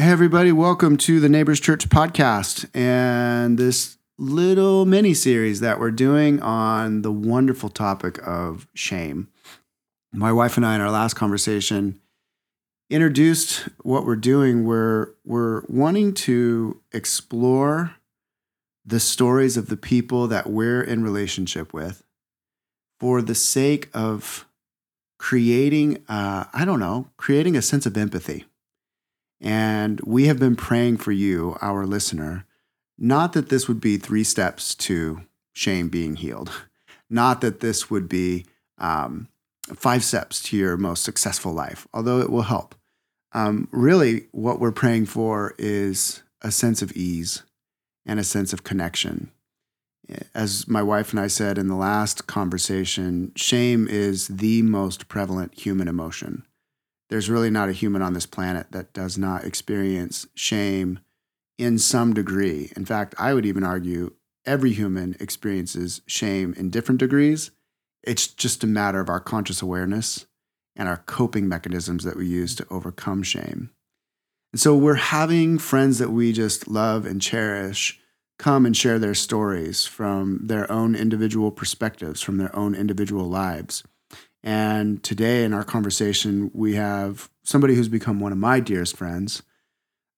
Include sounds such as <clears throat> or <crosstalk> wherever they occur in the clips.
Hey, everybody, welcome to the Neighbors Church podcast and this little mini series that we're doing on the wonderful topic of shame. My wife and I, in our last conversation, introduced what we're doing. We're, we're wanting to explore the stories of the people that we're in relationship with for the sake of creating, uh, I don't know, creating a sense of empathy and we have been praying for you, our listener, not that this would be three steps to shame being healed, <laughs> not that this would be um, five steps to your most successful life, although it will help. Um, really, what we're praying for is a sense of ease and a sense of connection. As my wife and I said in the last conversation, shame is the most prevalent human emotion there's really not a human on this planet that does not experience shame in some degree. In fact, I would even argue every human experiences shame in different degrees. It's just a matter of our conscious awareness and our coping mechanisms that we use to overcome shame. And so we're having friends that we just love and cherish come and share their stories from their own individual perspectives, from their own individual lives. And today in our conversation, we have somebody who's become one of my dearest friends,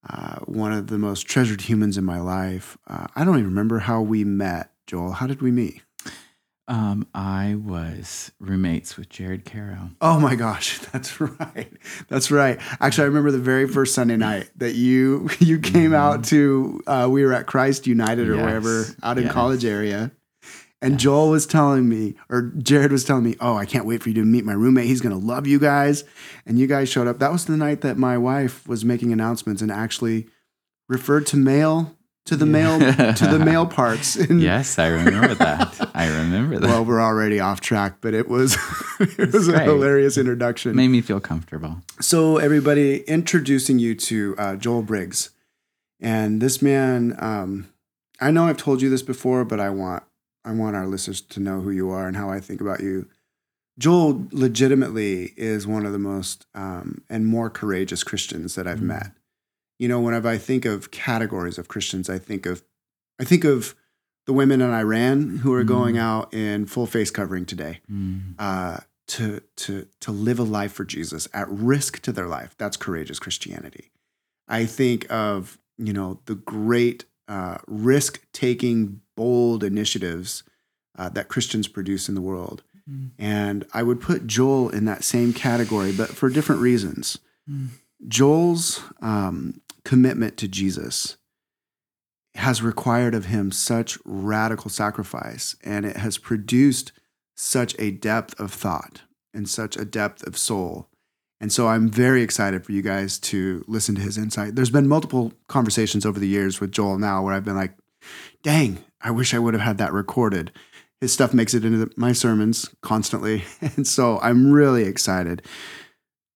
uh, one of the most treasured humans in my life. Uh, I don't even remember how we met, Joel. How did we meet? Um, I was roommates with Jared Caro. Oh my gosh, <laughs> that's right. That's right. Actually, I remember the very first Sunday night that you <laughs> you came mm-hmm. out to. Uh, we were at Christ United or yes. wherever out in yes. college area, and Joel was telling me, or Jared was telling me, oh, I can't wait for you to meet my roommate. He's going to love you guys. And you guys showed up. That was the night that my wife was making announcements and actually referred to mail to the male to the male <laughs> parts. yes, I remember that. I remember that. Well, we're already off track, but it was <laughs> it was a hilarious introduction. Made me feel comfortable. So, everybody, introducing you to uh, Joel Briggs, and this man. Um, I know I've told you this before, but I want I want our listeners to know who you are and how I think about you. Joel legitimately is one of the most um, and more courageous Christians that I've mm. met. You know, whenever I think of categories of Christians, I think of I think of the women in Iran who are mm. going out in full face covering today mm. uh, to to to live a life for Jesus at risk to their life. That's courageous Christianity. I think of you know the great uh, risk taking, bold initiatives uh, that Christians produce in the world. Mm. And I would put Joel in that same category, but for different reasons. Mm. Joel's um, commitment to Jesus has required of him such radical sacrifice, and it has produced such a depth of thought and such a depth of soul and so I'm very excited for you guys to listen to his insight. There's been multiple conversations over the years with Joel now where I've been like, dang, I wish I would have had that recorded. His stuff makes it into my sermons constantly. <laughs> And so I'm really excited.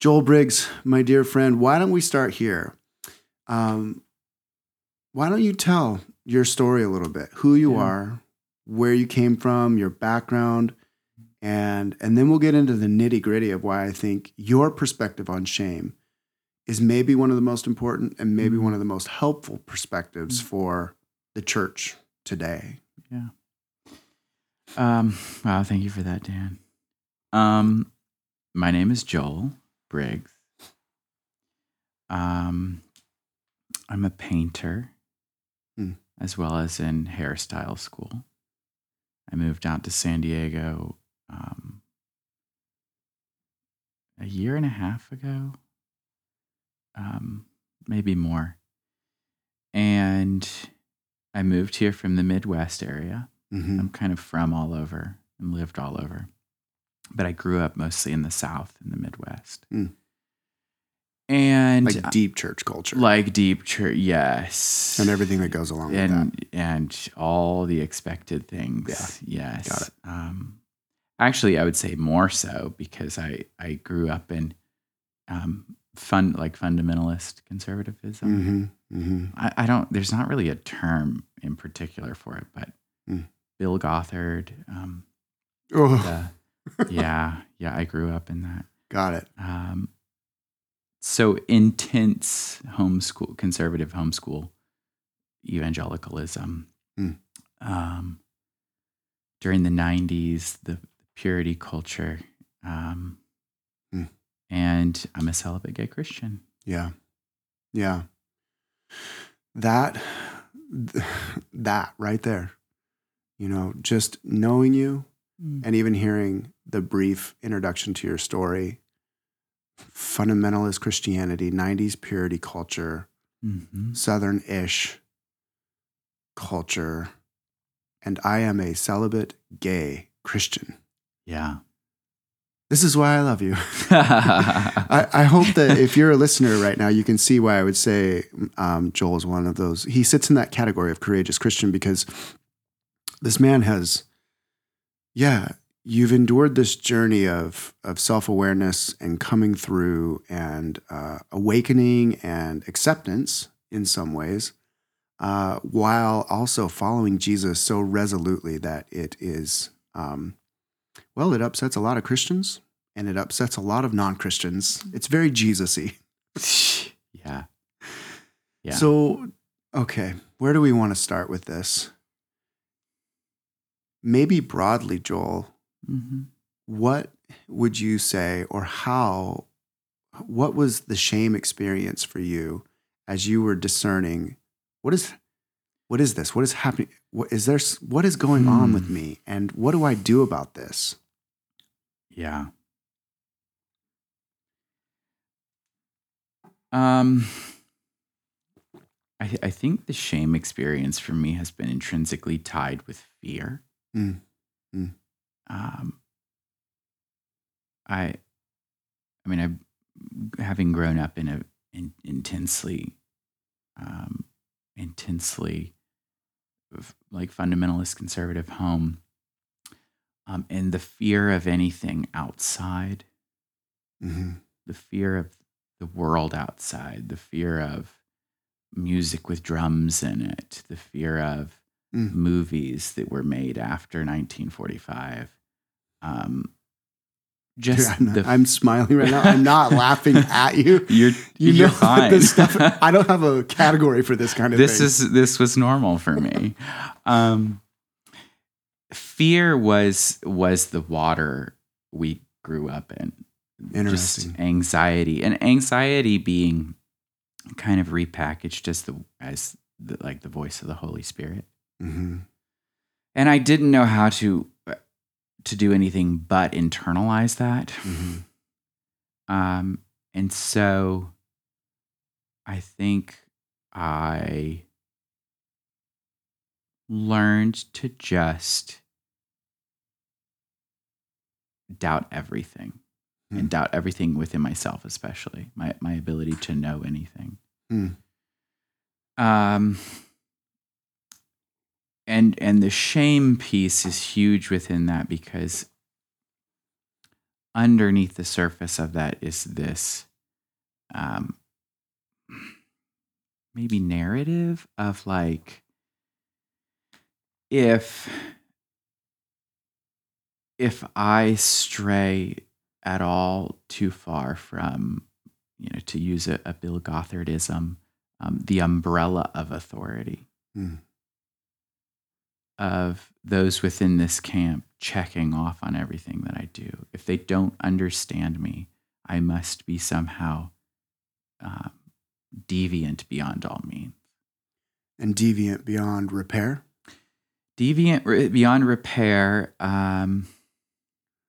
Joel Briggs, my dear friend, why don't we start here? Um, why don't you tell your story a little bit? Who you yeah. are, where you came from, your background, and and then we'll get into the nitty gritty of why I think your perspective on shame is maybe one of the most important and maybe one of the most helpful perspectives mm-hmm. for the church today. Yeah. Um, wow, thank you for that, Dan. Um, my name is Joel Briggs. Um, I'm a painter hmm. as well as in hairstyle school. I moved out to San Diego um, a year and a half ago, um, maybe more. And I moved here from the Midwest area. Mm-hmm. I'm kind of from all over and lived all over, but I grew up mostly in the South in the Midwest. Mm. And like deep church culture, like deep church, yes, and everything that goes along and, with that, and all the expected things. Yeah, yes, got it. Um, actually, I would say more so because I I grew up in um, fun like fundamentalist conservatism. Mm-hmm, mm-hmm. I, I, don't. There's not really a term in particular for it, but mm. Bill Gothard. Um, oh. The, yeah, yeah. I grew up in that. Got it. Um, so intense homeschool, conservative homeschool evangelicalism. Mm. Um, during the 90s, the purity culture. Um. And I'm a celibate gay Christian. Yeah. Yeah. That that right there. You know, just knowing you and even hearing the brief introduction to your story, fundamentalist Christianity, 90s purity culture, hmm southern ish culture, and I am a celibate gay Christian. Yeah. This is why I love you. <laughs> <laughs> I, I hope that if you're a listener right now, you can see why I would say um, Joel is one of those. He sits in that category of courageous Christian because this man has, yeah, you've endured this journey of of self awareness and coming through and uh, awakening and acceptance in some ways, uh, while also following Jesus so resolutely that it is. Um, well, it upsets a lot of Christians and it upsets a lot of non Christians. It's very Jesus y. <laughs> yeah. Yeah. So, okay, where do we want to start with this? Maybe broadly, Joel, hmm what would you say or how, what was the shame experience for you as you were discerning what is, what is this? What is happening? What is there? What is going on with Hmm. me? And what do I do about this? Yeah. Um, I I think the shame experience for me has been intrinsically tied with fear. Mm, mm. Um, I, I mean, I, having grown up in a in, intensely, um, intensely, like fundamentalist conservative home, um, and the fear of anything outside Mhm. the fear of the world outside, the fear of music with drums in it, the fear of Mm. movies that were made after 1945. Um, just Dude, I'm, the I'm smiling right now. I'm not <laughs> laughing at you. you're You you're know fine. this stuff. I don't have a <laughs> category for this kind of this thing. is this was normal for me. um, fear was was the water we grew up in. Interesting. Just anxiety and anxiety being kind of repackaged as the as the, like the voice of the Holy Spirit. Mhm. And I didn't know how to to do anything but internalize that. Mhm. Um, and so I think I learned to just doubt everything Hmm. and doubt everything within myself, especially my, my ability to know anything. Hmm. Um, and and the shame piece is huge within that because underneath the surface of that is this um maybe narrative of like if if i stray at all too far from you know to use a, a bill gothardism um, the umbrella of authority Hmm. Of those within this camp checking off on everything that I do. If they don't understand me, I must be somehow um, deviant beyond all means. And deviant beyond repair. Deviant re- beyond repair. Um,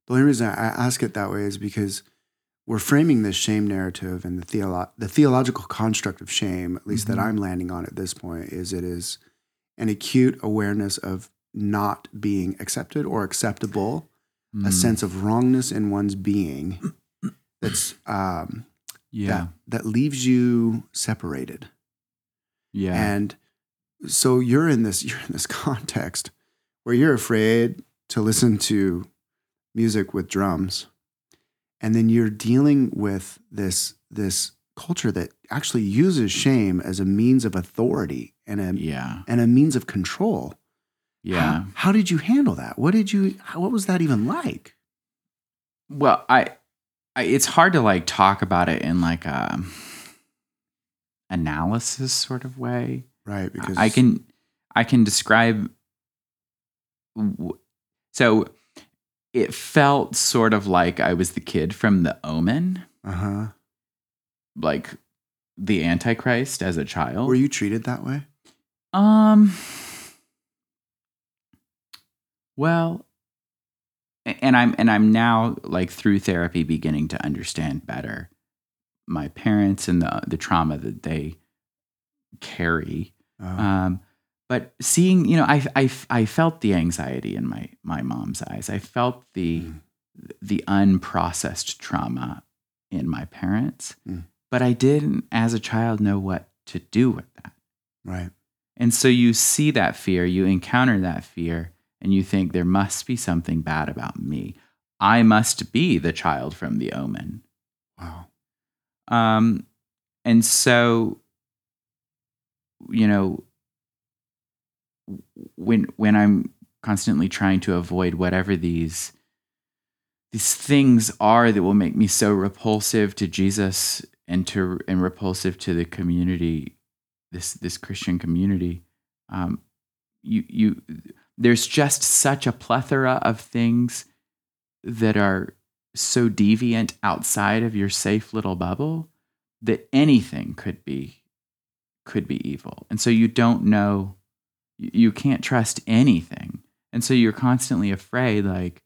The only reason I ask it that way is because we're framing this shame narrative and the, theolo- the theological construct of shame, at least Mhm. that I'm landing on at this point, is it is an acute awareness of not being accepted or acceptable, a mm, sense of wrongness in one's being <clears throat> that's um, Yeah. that, that leaves you separated. Yeah. And so you're in this <laughs> you're in this context where you're afraid to listen to music with drums. And then you're dealing with this this culture that actually uses shame as a means of authority and a yeah. and a means of control. Yeah. How, how did you handle that? What did you how, what was that even like? Well, I I, it's hard to like talk about it in like a analysis sort of way. Right. Because I can I can describe so it felt sort of like I was the kid from the Omen, Uh huh. like the Antichrist as a child. Were you treated that way? Um. Well, and I'm and I'm now like through therapy beginning to understand better my parents and the the trauma that they carry. Oh, Um, but seeing, you know, I I I felt the anxiety in my my mom's eyes. I felt the Mm. the unprocessed trauma in my parents, Mm. but I didn't, as a child, know what to do with that. right. And so you see that fear, you encounter that fear, and you think there must be something bad about me. I must be the child from the omen. Wow. Um, and so, you know, when when I'm constantly trying to avoid whatever these these things are that will make me so repulsive to Jesus and to and repulsive to the community, this this Christian community, um, you you there's just such a plethora of things that are so deviant outside of your safe little bubble that anything could be could be evil. And so you don't know you can't trust anything. And so you're constantly afraid like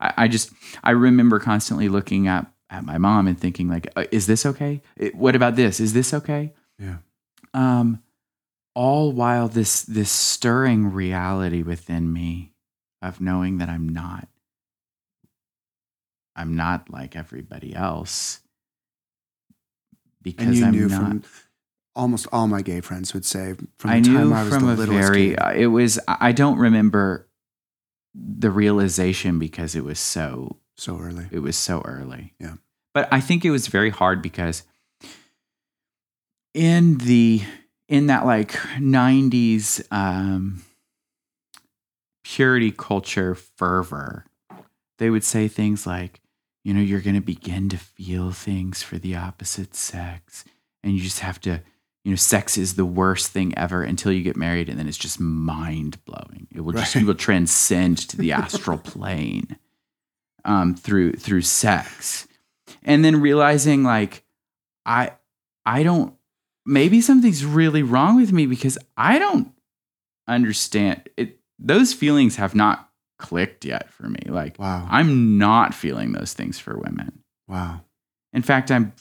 i, I just i remember constantly looking at at my mom and thinking like "Uh, is this okay? What about this? Is this okay? Yeah. Um all while this this stirring reality within me of knowing that i'm not i'm not like everybody else because And you i'm knew not from almost all my gay friends would say from I the knew time I was from the a very. kid. uh, It was. I I don't remember the realization because it was so. so early. It was so early. Yeah. But I think it was very hard because in the in that like '90s um, purity culture fervor, they would say things like, you know, you're going to begin to feel things for the opposite sex, and you just have to you know, sex is the worst thing ever until you get married, and then it's just mind blowing. It will just Right. you will transcend to the astral <laughs> plane um, through through sex, and then realizing like I I don't maybe something's really wrong with me because I don't understand it. Those feelings have not clicked yet for me. Like Wow. I'm not feeling those things for women. Wow. In fact, I'm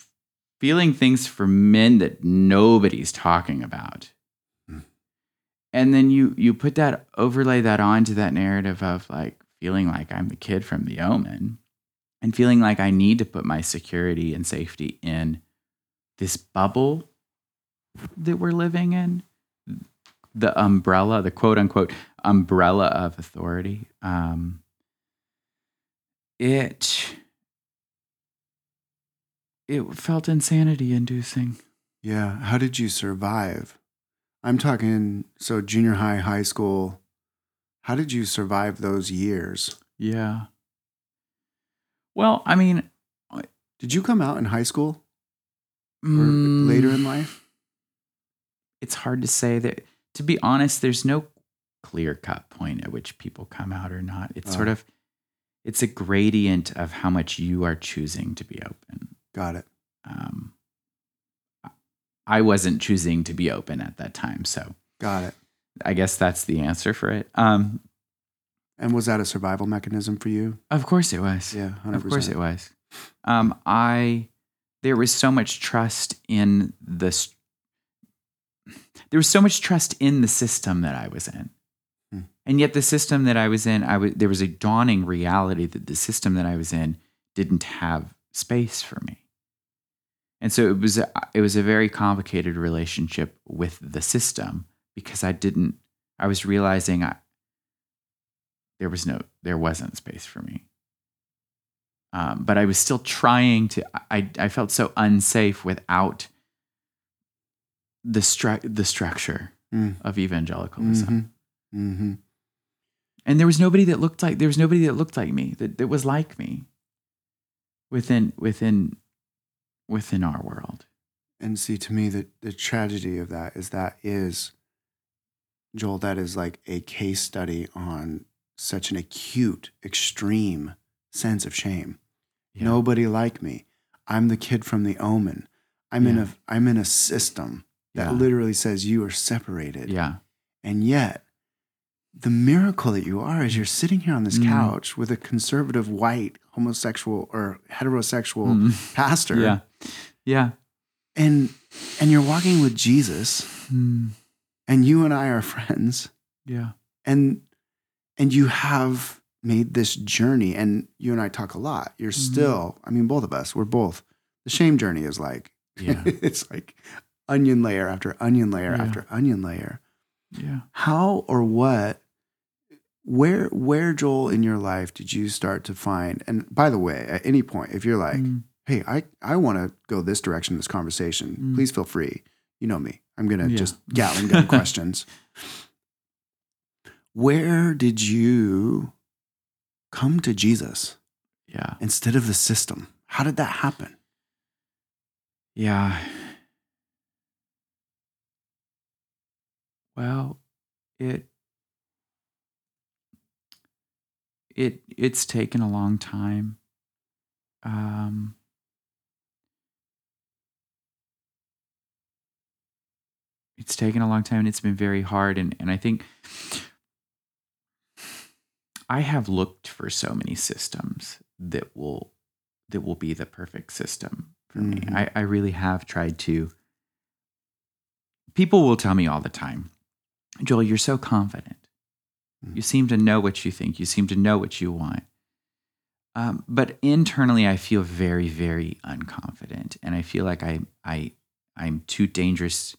feeling things for men that nobody's talking about. Hmm. And then you you put that overlay that onto that narrative of like feeling like I'm the kid from the omen and feeling like I need to put my security and safety in this bubble that we're living in. The umbrella, the quote unquote umbrella of authority. Um, it it felt insanity inducing. Yeah. How did you survive? I'm talking so junior high, high school. How did you survive those years? Yeah. Well, I mean, Did you come out in high school or mm, later in life? It's hard to say that. To be honest, there's no clear cut point at which people come out or not. It's sort Oh. of it's a gradient of how much you are choosing to be open. Got it. Um, I wasn't choosing to be open at that time, so Got it. I guess that's the answer for it. Um, And was that a survival mechanism for you? of course it was. Yeah, 100%. Of course it was. Um, I there was so much trust in the there was so much trust in the system that I was in. Hmm. And yet the system that I was in, I was there was a dawning reality that the system that I was in didn't have space for me. And so it was a, it was a very complicated relationship with the system because I didn't I was realizing I there was no there wasn't space for me um, but I was still trying to. I I felt so unsafe without the stru- the structure Mm. of evangelicalism, Mm-hmm. Mm-hmm. and there was nobody that looked like there was nobody that looked like me that that was like me. within within within our world. And see, to me, the, the tragedy of that is that is, Joel, that is like a case study on such an acute, extreme sense of shame. Yeah. Nobody like me. I'm the kid from the omen. I'm in a I'm in a system that Yeah. literally says you are separated. Yeah. And yet, the miracle that you are is you're sitting here on this Mm. couch with a conservative white homosexual or heterosexual Mm. pastor Yeah. Yeah. and and you're walking with Jesus Mm. and you and I are friends Yeah. and and you have made this journey and you and I talk a lot you're Mhm. still I mean both of us we're both the shame journey is like <laughs> Yeah. it's like onion layer after onion layer Yeah. after onion layer Yeah. how or what where where Joel in your life did you start to find and by the way at any point if you're like Mm. hey I I want to go this direction in this conversation Mm. please feel free you know me I'm going to just Yeah. just Gatling gun <laughs> questions where did you come to Jesus Yeah. instead of the system how did that happen Yeah. Well, it it it's taken a long time. Um it's taken a long time and it's been very hard and, and I think I have looked for so many systems that will that will be the perfect system for me. Mhm. I, I really have tried to. People will tell me all the time, Joel, you're so confident. Mm. You seem to know what you think. You seem to know what you want. Um, but internally, I feel very, very unconfident, and I feel like I, I, I'm too dangerous.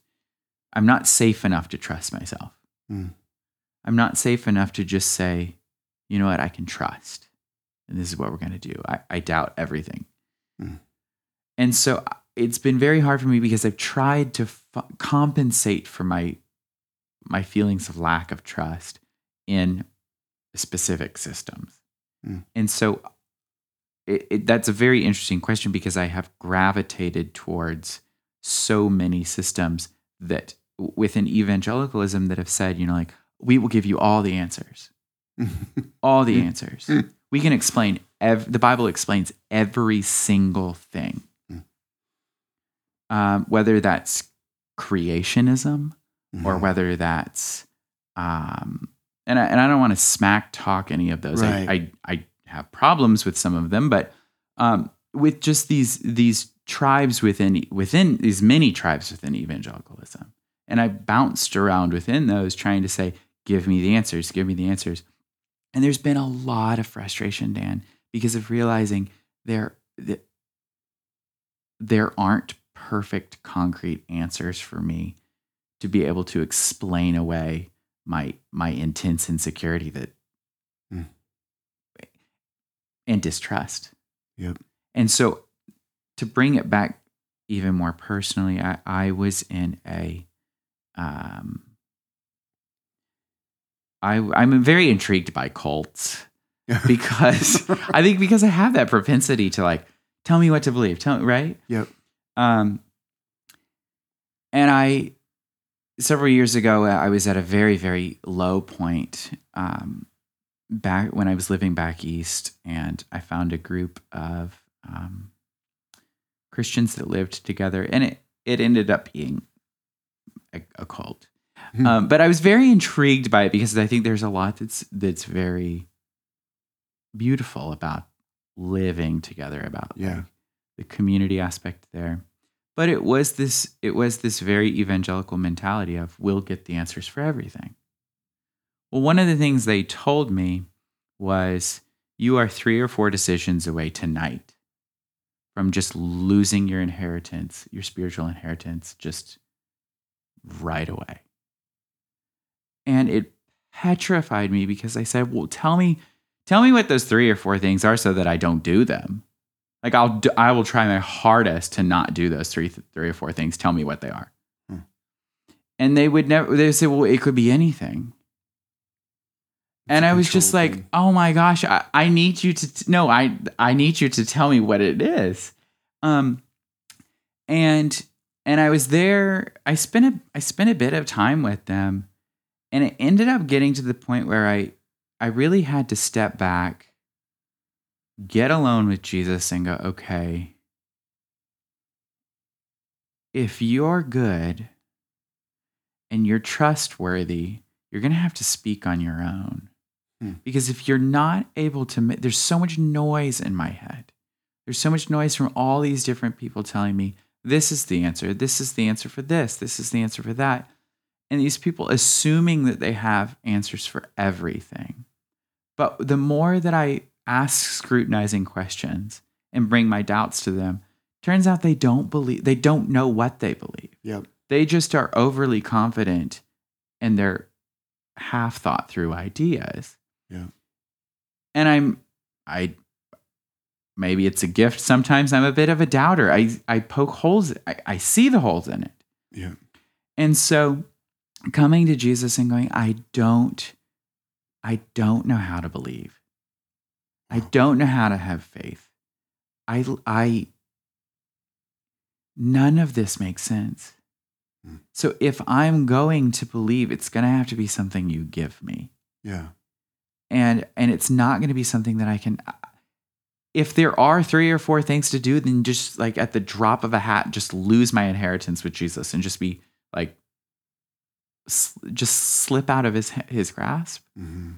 I'm not safe enough to trust myself. Mm. I'm not safe enough to just say, you know what, I can trust, and this is what we're going to do. I, I doubt everything, Mm. and so uh, it's been very hard for me because I've tried to f- compensate for my my feelings of lack of trust in specific systems. Mm. And so it, it, that's a very interesting question because I have gravitated towards so many systems that within evangelicalism that have said, you know, like, we will give you all the answers, <laughs> all the answers. Mm. We can explain, ev- the Bible explains every single thing. Mm. Um, whether that's creationism, or Mhm. whether that's um and I, and I don't want to smack talk any of those. Right. I, I I have problems with some of them, but um with just these these tribes within within these many tribes within evangelicalism. And I bounced around within those trying to say, give me the answers, give me the answers. And there's been a lot of frustration, Dan, because of realizing there there aren't perfect concrete answers for me to be able to explain away my my intense insecurity that Hmm. and distrust. Yep. And so to bring it back even more personally, I, I was in a um I I'm very intrigued by cults <laughs> because I think because I have that propensity to like tell me what to believe, tell right? Yep. Um, and I, several years ago, uh, I was at a very, very low point um, back when I was living back east, and I found a group of um, Christians that lived together, and it it ended up being a, a cult. Hmm. Um, but I was very intrigued by it because I think there's a lot that's that's very beautiful about living together, about Yeah. like, the community aspect there. But it was this it was this very evangelical mentality of we'll get the answers for everything. Well, one of the things they told me was you are three or four decisions away tonight from just losing your inheritance, your spiritual inheritance, just right away. And it petrified me because I said, "Well, tell me, tell me what those three or four things are, so that I don't do them. Like I'll, do, I will try my hardest to not do those three, three or four things. Tell me what they are." Hmm. And they would never. They would say, "Well, it could be anything." and I was just like, thing. "Oh my gosh, I, I need you to t- no, I I need you to tell me what it is." Um, and and I was there. I spent a I spent a bit of time with them, and it ended up getting to the point where I I really had to step back, get alone with Jesus, and go, "Okay, if you're good and you're trustworthy, you're going to have to speak on your own." Hmm. Because if you're not able to, there's so much noise in my head. There's so much noise from all these different people telling me, this is the answer, this is the answer for this, this is the answer for that. And these people assuming that they have answers for everything. But the more that I ask scrutinizing questions and bring my doubts to them, turns out they don't believe, they don't know what they believe Yep. they just are overly confident in their half thought through ideas. Yeah. And I'm I maybe it's a gift. Sometimes I'm a bit of a doubter. I I poke holes, I, I see the holes in it. Yeah. And so coming to Jesus and going, I don't, I don't know how to believe. I don't know how to have faith. I I none of this makes sense. Hmm. So if I'm going to believe, it's going to have to be something you give me. Yeah. And and it's not going to be something that I can if there are three or four things to do, then just like at the drop of a hat, just lose my inheritance with Jesus and just be like, s- just slip out of his his grasp. hmm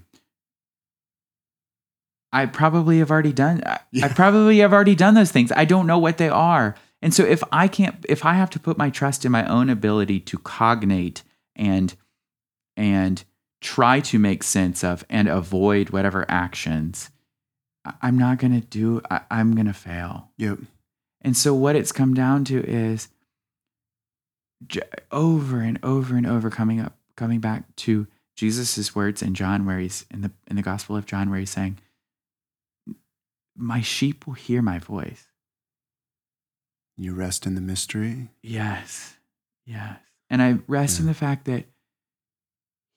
I probably have already done. I, Yeah. I probably have already done those things. I don't know what they are, and so if I can't, if I have to put my trust in my own ability to cognate and and try to make sense of and avoid whatever actions, I'm not going to do. I, I'm going to fail. Yep. And so what it's come down to is over and over and over coming up coming back to Jesus's words in John where he's in the in the Gospel of John where he's saying my sheep will hear my voice. You rest in the mystery. Yes. Yes. And I rest in the fact that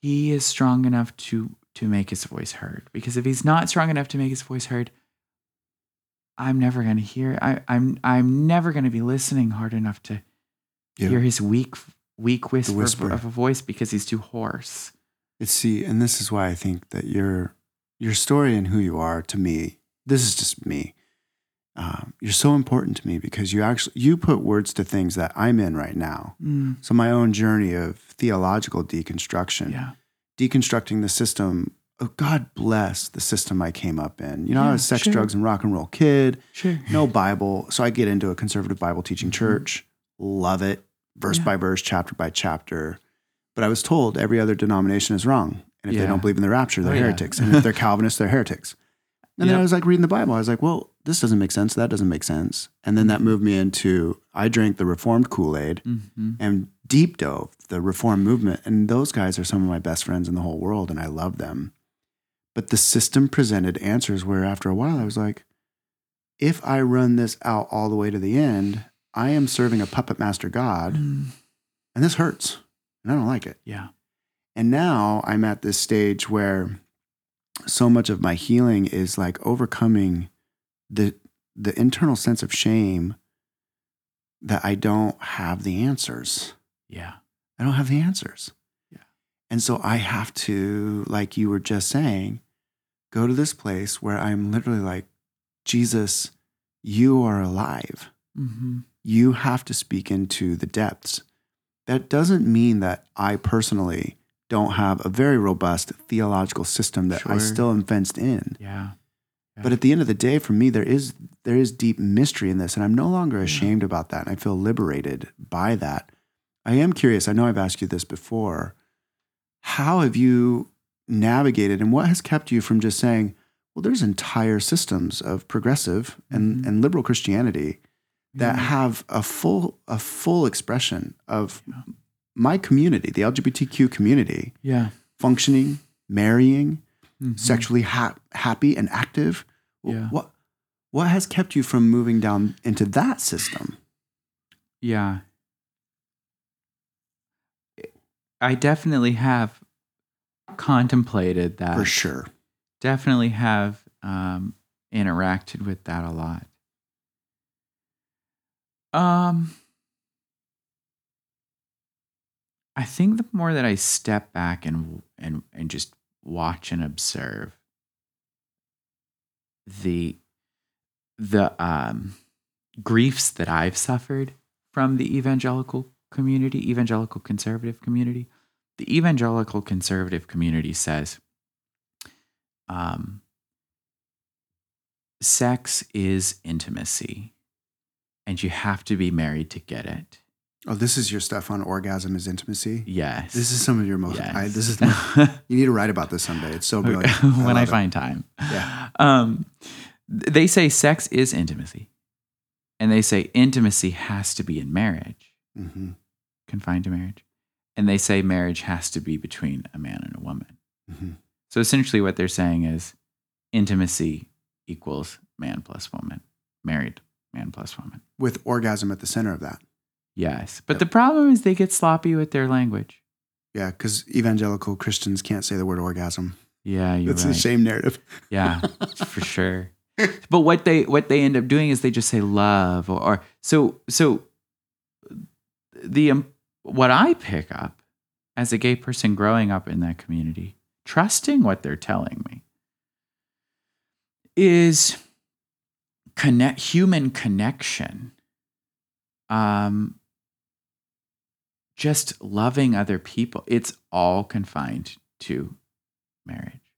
he is strong enough to to make his voice heard. Because if he's not strong enough to make his voice heard, I'm never gonna hear I, I'm I'm never gonna be listening hard enough to Yeah. hear his weak weak whisper, whisper. of a voice because he's too hoarse. It's see, and this is why I think that your your story and who you are to me. This is just me. Um, you're so important to me because you actually you put words to things that I'm in right now. So my own journey of theological deconstruction, Yeah. deconstructing the system. Oh, God bless the system I came up in. You know, I was a sex, sure. drugs, and rock and roll kid. Sure. No Bible, so I get into a conservative Bible teaching Mhm. church. Love it, verse Yeah. by verse, chapter by chapter. But I was told every other denomination is wrong, and if they don't believe in the rapture, they're Oh, yeah. heretics, and if they're <laughs> Calvinists, they're heretics. And then I was like reading the Bible. I was like, well, this doesn't make sense. That doesn't make sense. And then that Mhm. moved me into I drank the Reformed Kool Aid hmm and deep dove the Reform movement. And those guys are some of my best friends in the whole world, and I love them. But the system presented answers where after a while I was like, if I run this out all the way to the end, I am serving a puppet master God, Mm. and this hurts. And I don't like it. Yeah. And now I'm at this stage where so much of my healing is like overcoming the the internal sense of shame that I don't have the answers. Yeah. I don't have the answers. Yeah. And so I have to, like you were just saying, go to this place where I'm literally like, Jesus, you are alive. hmm You have to speak into the depths. That doesn't mean that I personally don't have a very robust theological system that I still am fenced in. Yeah. But at the end of the day, for me, there is there is deep mystery in this, and I'm no longer Yeah. ashamed about that. And I feel liberated by that. I am curious. I know I've asked you this before. How have you navigated, and what has kept you from just saying, "Well, there's entire systems of progressive and, Mhm. and liberal Christianity that Yeah. have a full a full expression of Yeah. My community, the LGBTQ community, Yeah. functioning, marrying, Mhm. sexually ha- happy and active. Yeah. What what has kept you from moving down into that system? Yeah. I definitely have contemplated that For sure. definitely have um, interacted with that a lot. Um, I think the more that I step back and and and just watch and observe the the um, griefs that I've suffered from the evangelical community, evangelical conservative community, the evangelical conservative community says um, sex is intimacy and you have to be married to get it. Oh, this is your stuff on orgasm is intimacy. Yes. This is some of your most. Yes. I, this is. <laughs> you need to write about this someday. It's so brilliant. <laughs> when I love it. find time. Yeah. Um, they say sex is intimacy. And they say intimacy has to be in marriage, Mhm, confined to marriage. And they say marriage has to be between a man and a woman. mhm. So essentially, what they're saying is intimacy equals man plus woman, married man plus woman. With orgasm at the center of that. Yes. But Yep. the problem is they get sloppy with their language. Yeah, because evangelical Christians can't say the word orgasm. Yeah, you're It's right. a shame narrative. Yeah, for <laughs> sure. But what they what they end up doing is they just say love or, or so so the um, what I pick up as a gay person growing up in that community, trusting what they're telling me is connect human connection. Um just loving other people. It's all confined to marriage.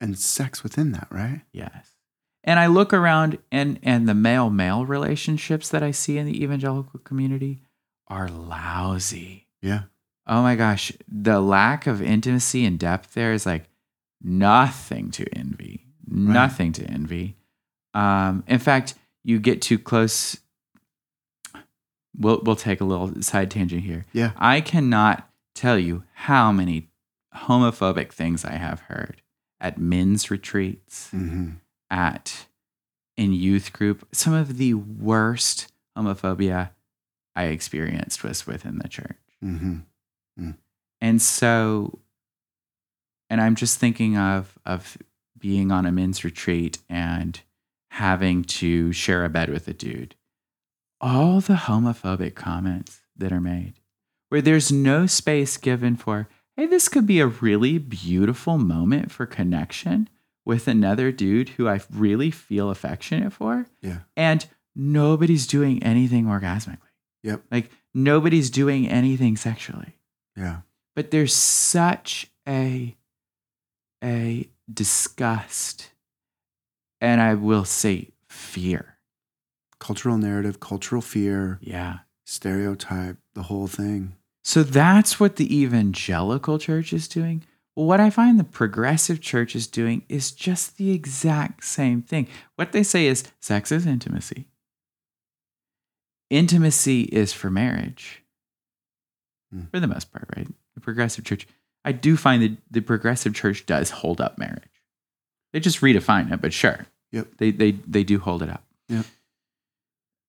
And sex within that, right? Yes. And I look around and and the male male relationships that I see in the evangelical community are lousy. Yeah. Oh my gosh, the lack of intimacy and depth there is like nothing to envy. Nothing to envy. Um, in fact, you get too close. We'll we'll take a little side tangent here. Yeah. I cannot tell you how many homophobic things I have heard at men's retreats, hmm at in youth group. Some of the worst homophobia I experienced was within the church. hmm And so and I'm just thinking of of being on a men's retreat and having to share a bed with a dude. All the homophobic comments that are made where there's no space given for, hey, this could be a really beautiful moment for connection with another dude who I really feel affectionate for. Yeah. And nobody's doing anything orgasmically. Yep. Like nobody's doing anything sexually Yeah. but there's such a a disgust and i will say fear Cultural narrative, cultural fear, yeah. stereotype, the whole thing. so that's what the evangelical church is doing. Well what i find the progressive church is doing is just the exact same thing. What they say is sex is intimacy. Intimacy is for marriage. Hmm. for the most part right? The progressive church i do find that the progressive church does hold up marriage. They just redefine it but sure. Yep. they they they do hold it up. Yep.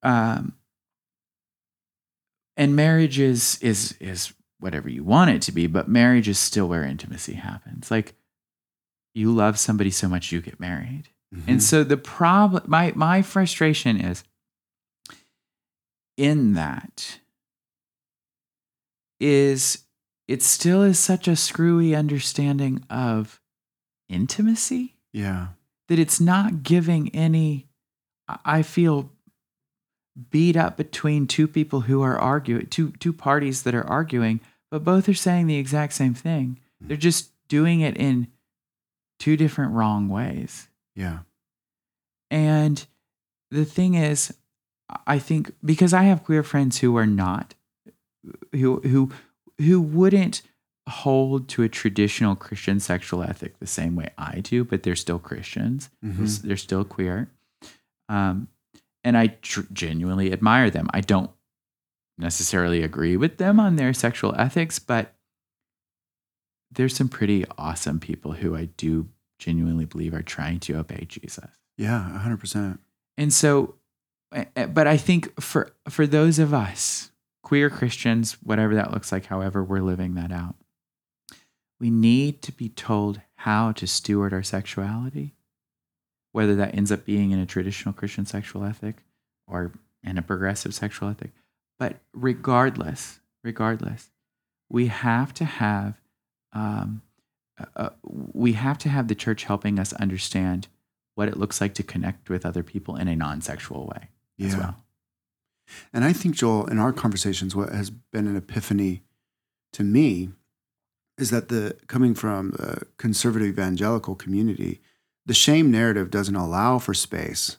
Um and marriage is is is whatever you want it to be but marriage is still where intimacy happens like you love somebody so much you get married Mhm. and so the problem my my frustration is in that is it still is such a screwy understanding of intimacy yeah. that it's not giving any I feel beat up between two people who are arguing two two parties that are arguing but both are saying the exact same thing they're just doing it in two different wrong ways Yeah. and the thing is I think because I have queer friends who are not who who who wouldn't hold to a traditional Christian sexual ethic the same way I do, but they're still Christians. Mhm. They're still queer. Um, and I tr- genuinely admire them. I don't necessarily agree with them on their sexual ethics, but there's some pretty awesome people who I do genuinely believe are trying to obey Jesus. Yeah. A hundred percent. And so, eh, eh, but I think for for those of us, queer Christians, whatever that looks like, however we're living that out, we need to be told how to steward our sexuality, whether that ends up being in a traditional Christian sexual ethic or in a progressive sexual ethic. But regardless, regardless, we have to have um, uh, uh, we have to have the church helping us understand what it looks like to connect with other people in a non-sexual way as Yeah. well. And I think, Joel, in our conversations, what has been an epiphany to me is that the coming from a conservative evangelical community, the shame narrative doesn't allow for space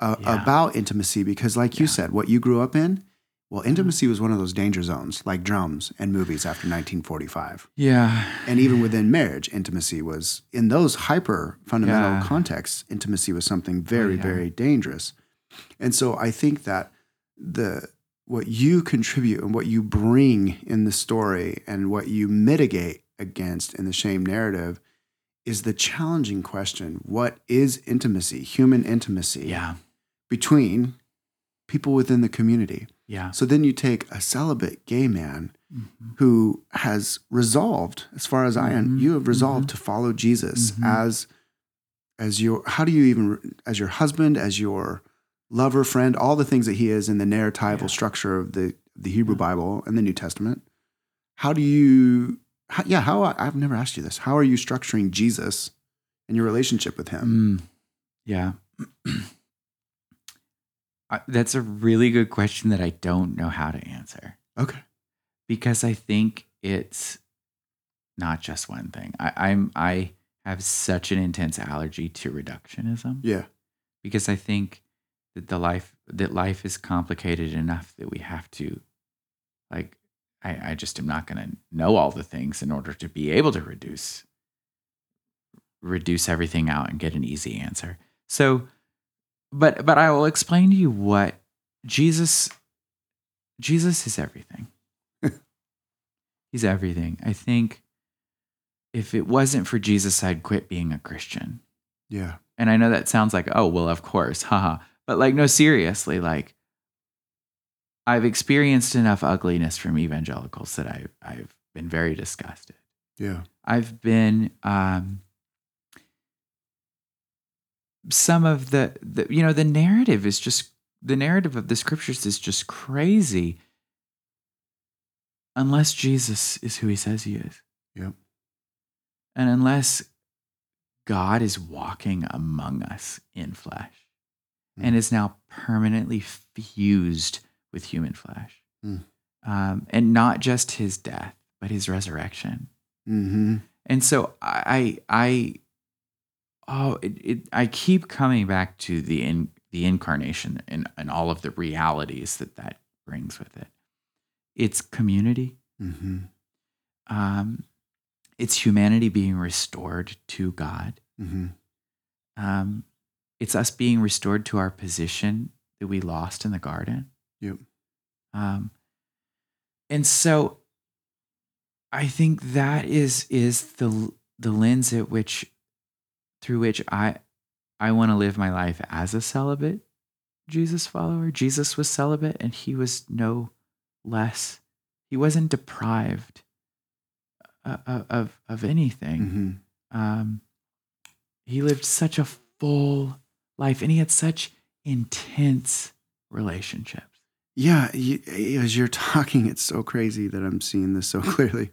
uh, Yeah. about intimacy because, like you Yeah. said, what you grew up in, well, intimacy was one of those danger zones, like drums and movies after 1945. Yeah. And even within marriage, intimacy was in those hyper fundamental Yeah. contexts, intimacy was something very, yeah. very dangerous. And so I think that the what you contribute and what you bring in the story and what you mitigate against in the shame narrative is the challenging question what is intimacy, human intimacy Yeah. between people within the community? Yeah. So then you take a celibate gay man Mhm. who has resolved, as far as I am, Mhm, you have resolved to follow Jesus Mhm. as as your how do you even as your husband, as your lover, friend, all the things that he is in the narratival Yeah. structure of the the Hebrew Yeah. Bible and the New Testament. How do you how, yeah, how I've never asked you this. How are you structuring Jesus and your relationship with him? Mm, yeah. <clears throat> I- That's a really good question that I don't know how to answer Okay. because I think it's not just one thing. I, I'm I have such an intense allergy to reductionism Yeah. because I think that the life that life is complicated enough that we have to like I, I just am not gonna know all the things in order to be able to reduce reduce everything out and get an easy answer. So but but I will explain to you what Jesus Jesus is everything. <laughs> He's everything. I think if it wasn't for Jesus, I'd quit being a Christian. Yeah. And I know that sounds like, oh, well, of course, haha. But like, no, seriously, like, I've experienced enough ugliness from evangelicals that I, I've been very disgusted. Yeah. I've been, um, some of the, the, you know, the narrative is just, the narrative of the scriptures is just crazy. Unless Jesus is who he says he is. Yep. And unless God is walking among us in flesh and Mm. is now permanently fused with human flesh. Mm. Um, and not just his death, but his resurrection. Mm-hmm. And so I, I, oh, it, it, I keep coming back to the in, the incarnation and, and all of the realities that that brings with it. It's community. Mm-hmm. Um, it's humanity being restored to God. Mm-hmm. Um, it's us being restored to our position that we lost in the garden. Yep. Um, and so I think that is is the the lens at which through which I I want to live my life as a celibate Jesus follower. Jesus was celibate and he was no less. He wasn't deprived uh, of of, of anything Mm-hmm. um, he lived such a full life and he had such intense relationships. Yeah, you, as you're <laughs> talking, it's so crazy that I'm seeing this so <laughs> clearly.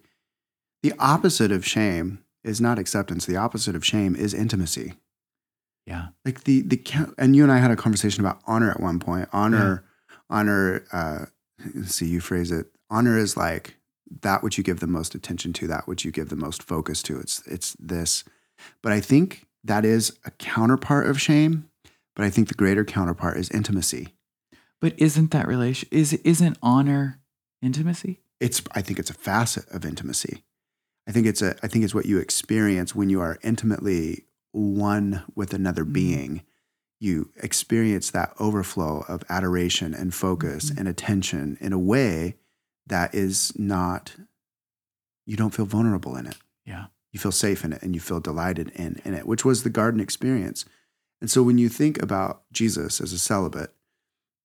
The opposite of shame is not acceptance. The opposite of shame is intimacy. Yeah. Like the the and you and I had a conversation about honor at one point. Honor, honor. Uh, see, you phrase it. Honor is like that which you give the most attention to, that which you give the most focus to. It's it's this, but I think that is a counterpart of shame. But I think the greater counterpart is intimacy. But isn't that relation is isn't honor intimacy? it's I think it's a facet of intimacy. I think it's a I think it's what you experience when you are intimately one with another Mhm. being. You experience that overflow of adoration and focus Mhm. and attention in a way that is not you don't feel vulnerable in it. Yeah. You feel safe in it and you feel delighted in, in it, which was the garden experience. And so when you think about Jesus as a celibate,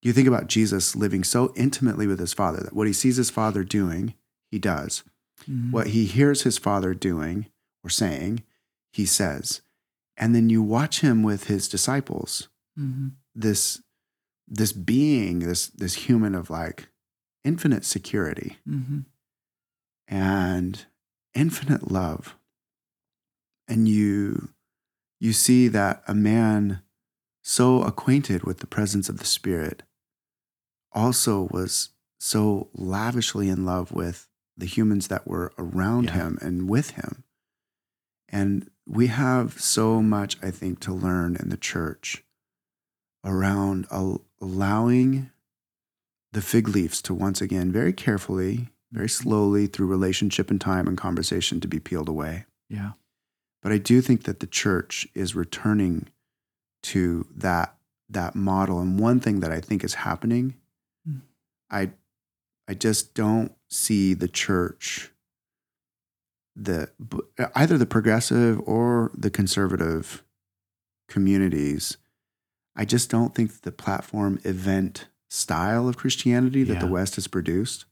you think about Jesus living so intimately with his father that what he sees his father doing, he does. Mhm. What he hears his father doing or saying, he says. And then you watch him with his disciples, Mhm. this this being, this this human of like infinite security Mhm. and infinite love. And you you see that a man so acquainted with the presence of the Spirit also was so lavishly in love with the humans that were around Yeah. him and with him. And we have so much, I think, to learn in the church around al- allowing the fig leaves to once again, very carefully, very slowly, through relationship and time and conversation, to be peeled away. Yeah. But I do think that the church is returning to that that model. And one thing that I think is happening. I I just don't see the church the either the progressive or the conservative communities. I just don't think the platform event style of Christianity that the West has produced.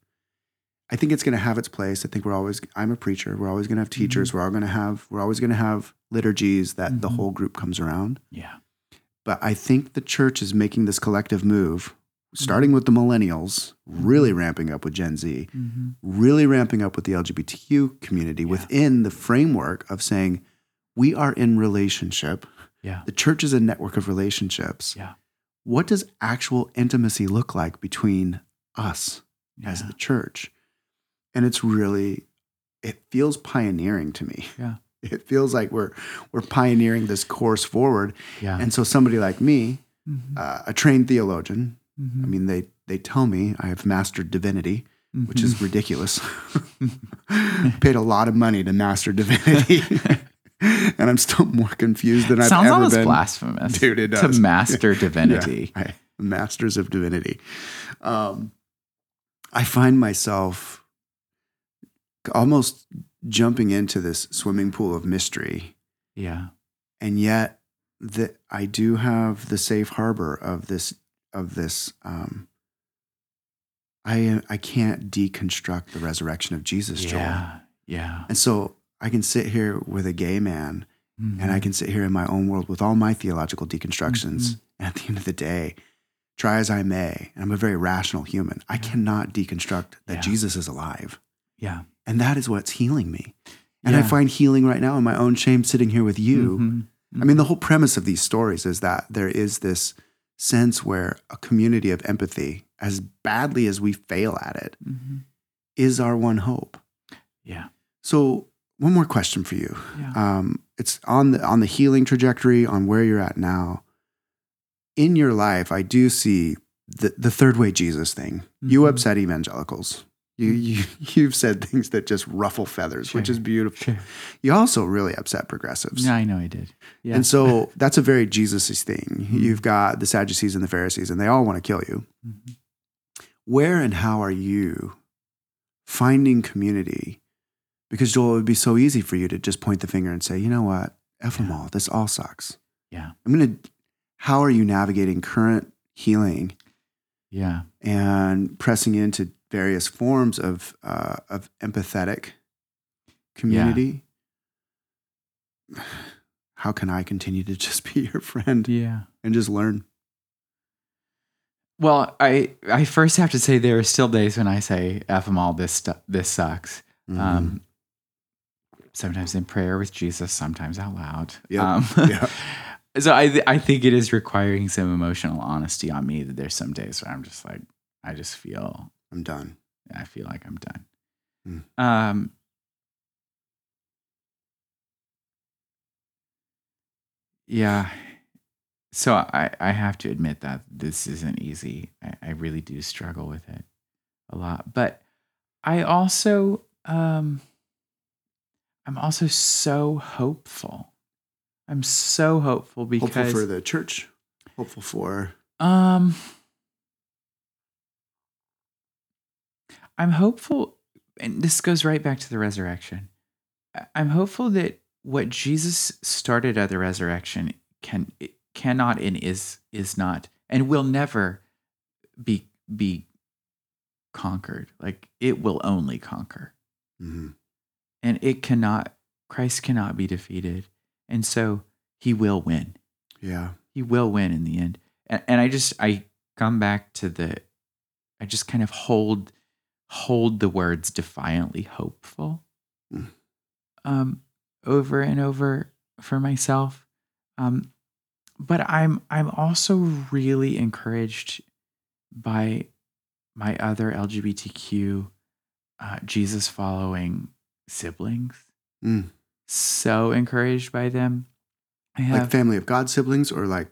I think it's going to have its place. I think we're always. I'm a preacher. We're always going to have teachers. We're all going to have. We're always going to have liturgies that the Mhm. whole group comes around. Yeah. But I think the church is making this collective move, starting with the millennials, really ramping up with Gen Z, Mhm. really ramping up with the LGBTQ community Yeah. within the framework of saying we are in relationship. Yeah. The church is a network of relationships. Yeah. What does actual intimacy look like between us as the church? And it's really, it feels pioneering to me. Yeah. <laughs> It feels like we're we're pioneering this course forward. Yeah. And so somebody like me, Mhm. uh, a trained theologian, Mhm. I mean, they they tell me I have mastered divinity, which is Mm-hmm. ridiculous. <laughs> Paid a lot of money to master divinity, <laughs> and I'm still more confused than I've sounds ever been. blasphemous, Dude, it To does. master <laughs> Yeah, divinity. I- masters of divinity. Um, I find myself almost jumping into this swimming pool of mystery Yeah. and yet that I do have the safe harbor of this of this. Um, I I can't deconstruct the resurrection of Jesus, Joel, Yeah. Yeah. and so I can sit here with a gay man, and I Mhm. can sit here in my own world with all my theological deconstructions. Mhm. And at the end of the day, try as I may, and I'm a very rational human. I Yeah. cannot deconstruct that Yeah. Jesus is alive, Yeah. and that is what's healing me. And I find healing right now in my own shame, sitting here with you. Mhm. I mean, the whole premise of these stories is that there is this sense where a community of empathy, as badly as we fail at it, Mhm. is our one hope. Yeah. So, one more question for you. Yeah. Um, it's on the on the healing trajectory, on where you're at now. In your life, I do see the the third way Jesus thing. You Mhm. upset evangelicals. You, you <laughs> you've said things that just ruffle feathers, which is beautiful. Sure. You also really upset progressives. Yeah, I know I did. Yeah. And so <laughs> that's a very Jesus-y thing. Mhm. You've got the Sadducees and the Pharisees, and they all want to kill you. Mhm. Where and how are you finding community? Because Joel, it would be so easy for you to just point the finger and say, you know what, F them all. This all sucks. Yeah. I'm gonna. How are you navigating current healing Yeah. and pressing into various forms of uh, of empathetic community? <sighs> How can I continue to <laughs> just be your friend Yeah. and just learn? Well, I I first have to say there are still days when I say "f them all." This stu- this sucks. Mm-hmm. Um, sometimes in prayer with Jesus, sometimes out loud. Yep. Um, <laughs> Yeah. So I th- I think it is requiring some emotional honesty on me that there's some days where I'm just like I just feel I'm done. I feel like I'm done. Hmm. Um, yeah. So I, I have to admit that this isn't easy. I, I really do struggle with it a lot. But I also um I'm also so hopeful. I'm so hopeful because Hopeful for the church. Hopeful for um, I'm hopeful, and this goes right back to the resurrection. I'm hopeful that what Jesus started at the resurrection can cannot and is is not and will never be be conquered. Like it will only conquer. Mhm. and it cannot Christ cannot be defeated. And so he will win. Yeah. He will win in the end. And, and I just I come back to the I just kind of hold hold the words defiantly hopeful Mm. um, over and over for myself. Um, but I'm I'm also really encouraged by my other LGBTQ uh, Jesus following siblings. Mm. So encouraged by them. I have Like family of God siblings or like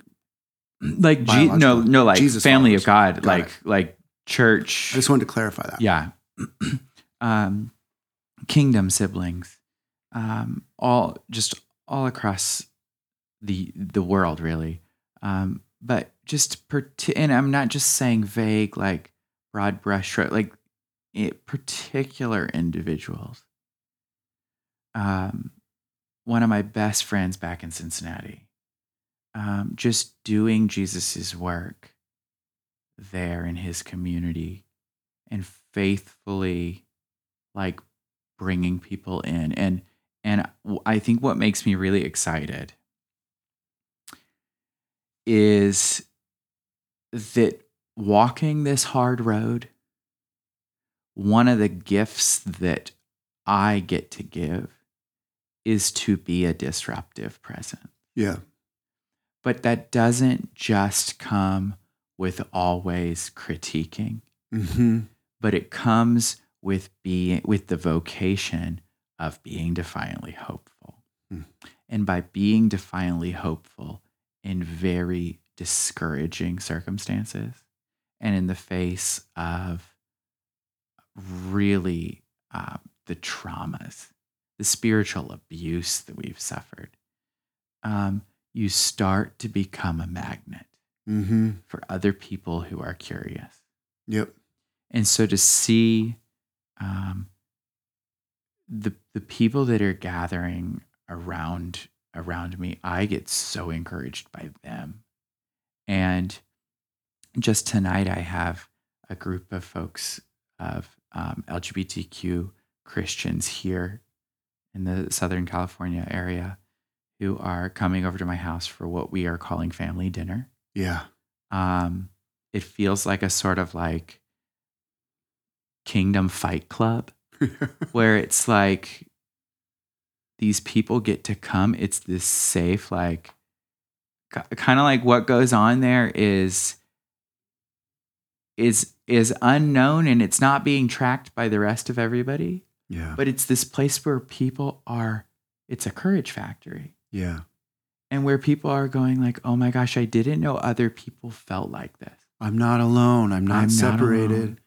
like G- no no like Jesus family of. God Got like it. like church. I just wanted to clarify that. yeah. <clears throat> Um kingdom siblings um all just all across the the world really. Um but just parti- and i'm not just saying vague like broad brushstroke like it, particular individuals. Um one of my best friends back in cincinnati um just doing jesus's work there in his community and faithfully like bringing people in and and I think what makes me really excited is that walking this hard road one of the gifts that i get to give is to be a disruptive presence Yeah. but that doesn't just come with always critiquing Mm-hmm. but it comes with being with the vocation of being defiantly hopeful. Hmm. And by being defiantly hopeful in very discouraging circumstances and in the face of really uh, the traumas, the spiritual abuse that we've suffered, um, you start to become a magnet Mm-hmm. for other people who are curious. Yep. And so to see um, the the people that are gathering around around me, I get so encouraged by them. And just tonight, I have a group of folks of um, LGBTQ Christians here in the Southern California area who are coming over to my house for what we are calling family dinner Yeah. um, it feels like a sort of like kingdom fight club <laughs> where it's like these people get to come it's this safe like kind of like what goes on there is is is unknown and it's not being tracked by the rest of everybody yeah. but it's this place where people are it's a courage factory yeah. And where people are going like oh my gosh i didn't know other people felt like this I'm not alone. I'm not I'm separated. alone.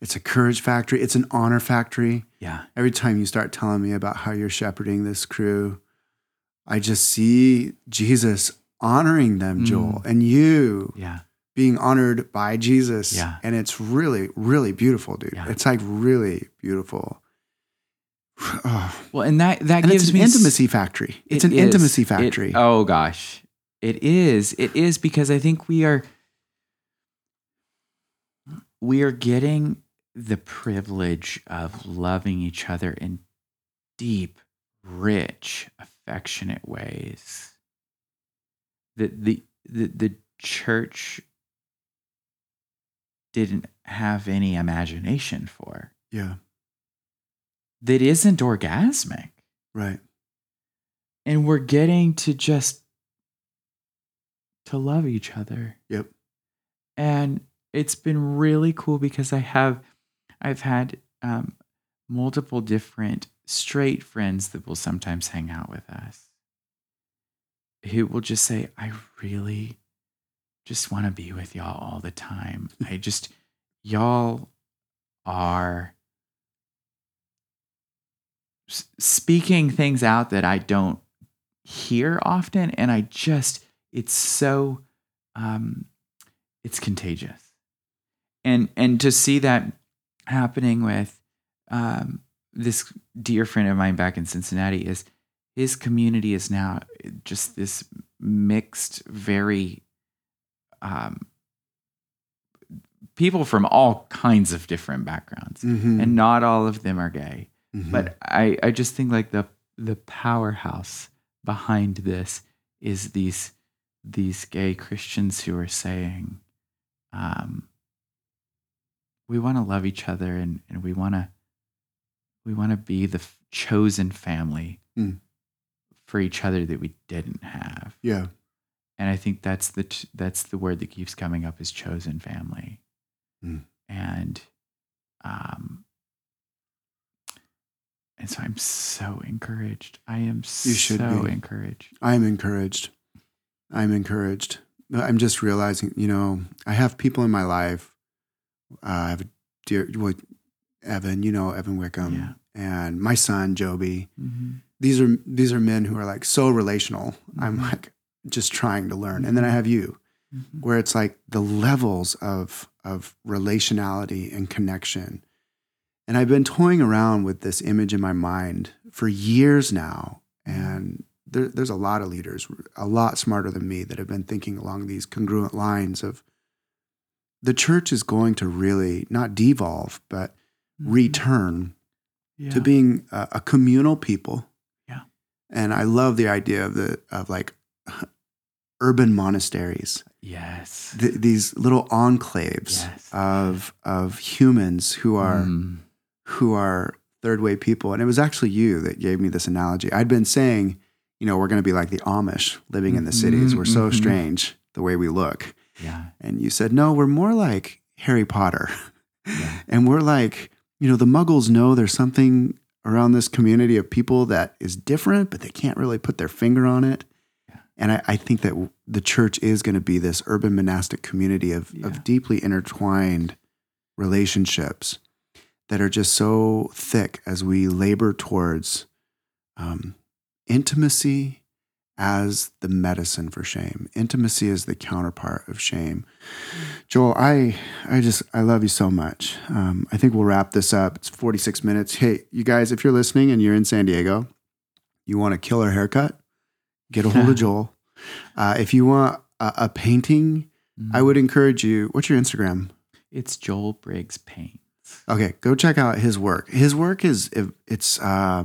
It's a courage factory. It's an honor factory. yeah Every time you start telling me about how you're shepherding this crew, I just see Jesus honoring them, Mm. Joel, and you yeah being honored by Jesus. Yeah. And it's really, really beautiful, dude. Yeah. It's like really beautiful. Oh, <sighs> Well, and that that and gives it's an me s- intimacy factory. It's it an is. intimacy It- factory. oh gosh, it is. It is because I think we are we are getting the privilege of loving each other in deep, rich, affectionate ways. That the the the church didn't have any imagination for. yeah. That isn't orgasmic. Right. and we're getting to just to love each other Yep. and it's been really cool because i have i've had um, multiple different straight friends that will sometimes hang out with us who will just say i really just want to be with y'all all the time <laughs> i just y'all are speaking things out that I don't hear often, and I just it's so um, it's contagious, and and to see that happening with um, this dear friend of mine back in Cincinnati is his community is now just this mixed, very um, people from all kinds of different backgrounds, Mhm. and not all of them are gay Mhm. But I, I just think like the the powerhouse behind this is these these gay Christians who are saying, um, we want to love each other and, and we want to we want to be the f- chosen family Mm. for each other that we didn't have. yeah, And I think that's the t- that's the word that keeps coming up is chosen family. Mm. And um and so I'm so encouraged. I am You should so be. encouraged. I'm encouraged. I'm encouraged. I'm just realizing, you know, I have people in my life. Uh, I have a dear, well, Evan, you know, Evan Wickham, Yeah. and my son, Joby. hmm These are these are men who are like so relational. I'm Mhm. like just trying to learn, and then I have you, hmm where it's like the levels of of relationality and connection. And I've been toying around with this image in my mind for years now, and there, there's a lot of leaders, a lot smarter than me, that have been thinking along these congruent lines of the church is going to really not devolve, but return Yeah. to being a, a communal people. Yeah. And I love the idea of the of like <laughs> urban monasteries, yes. th- these little enclaves Yes. of of humans who are Mm. Who are third way people. And it was actually you that gave me this analogy. I'd been saying, you know, we're going to be like the Amish living in the cities. We're so Mhm. strange the way we look. Yeah. And you said, no, we're more like Harry Potter. Yeah. <laughs> And we're like, you know, the muggles know there's something around this community of people that is different, but they can't really put their finger on it. Yeah. And I, I think that the church is going to be this urban monastic community of, Yeah. of deeply intertwined relationships that are just so thick as we labor towards um, intimacy as the medicine for shame. Intimacy is the counterpart of shame. Joel, I I just I love you so much. Um, I think we'll wrap this up. It's 46 minutes. Hey, you guys, if you're listening and you're in San Diego, you want a killer haircut, get a hold of <laughs> Joel. Uh, if you want a, a painting, I Mm. would encourage you. What's your Instagram? It's Joel Briggs Paints. Okay, go check out his work. His work is it's uh,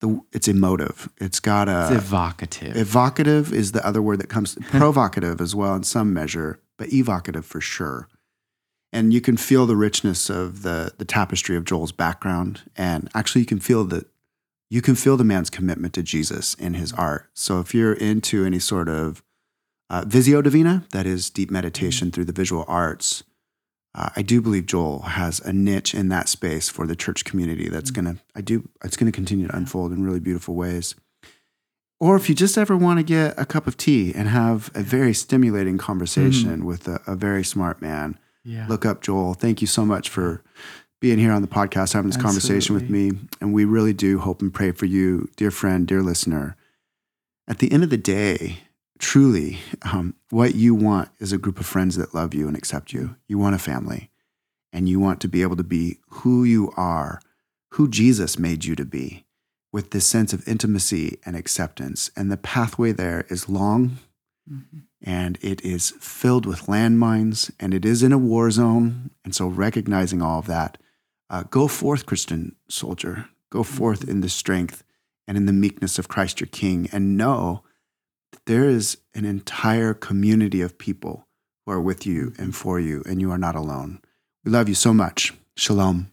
the it's emotive. It's got a It's evocative. Evocative is the other word that comes <laughs> provocative as well in some measure, but evocative for sure. And you can feel the richness of the the tapestry of Joel's background, and actually you can feel the you can feel the man's commitment to Jesus in his art. So if you're into any sort of uh, visio divina, that is deep meditation through the visual arts, uh, I do believe Joel has a niche in that space for the church community. That's gonna I do it's gonna continue to unfold in really beautiful ways. Or if you just ever want to get a cup of tea and have a very stimulating conversation with a, a very smart man, yeah. look up Joel. Thank you so much for being here on the podcast, having this conversation with me. And we really do hope and pray for you, dear friend, dear listener. At the end of the day, truly, um, what you want is a group of friends that love you and accept you. You want a family, and you want to be able to be who you are, who Jesus made you to be, with this sense of intimacy and acceptance. And the pathway there is long Mhm. and it is filled with landmines and it is in a war zone. And so, recognizing all of that, uh, go forth, Christian soldier. Go forth in the strength and in the meekness of Christ your King, and know there is an entire community of people who are with you and for you, and you are not alone. We love you so much. Shalom.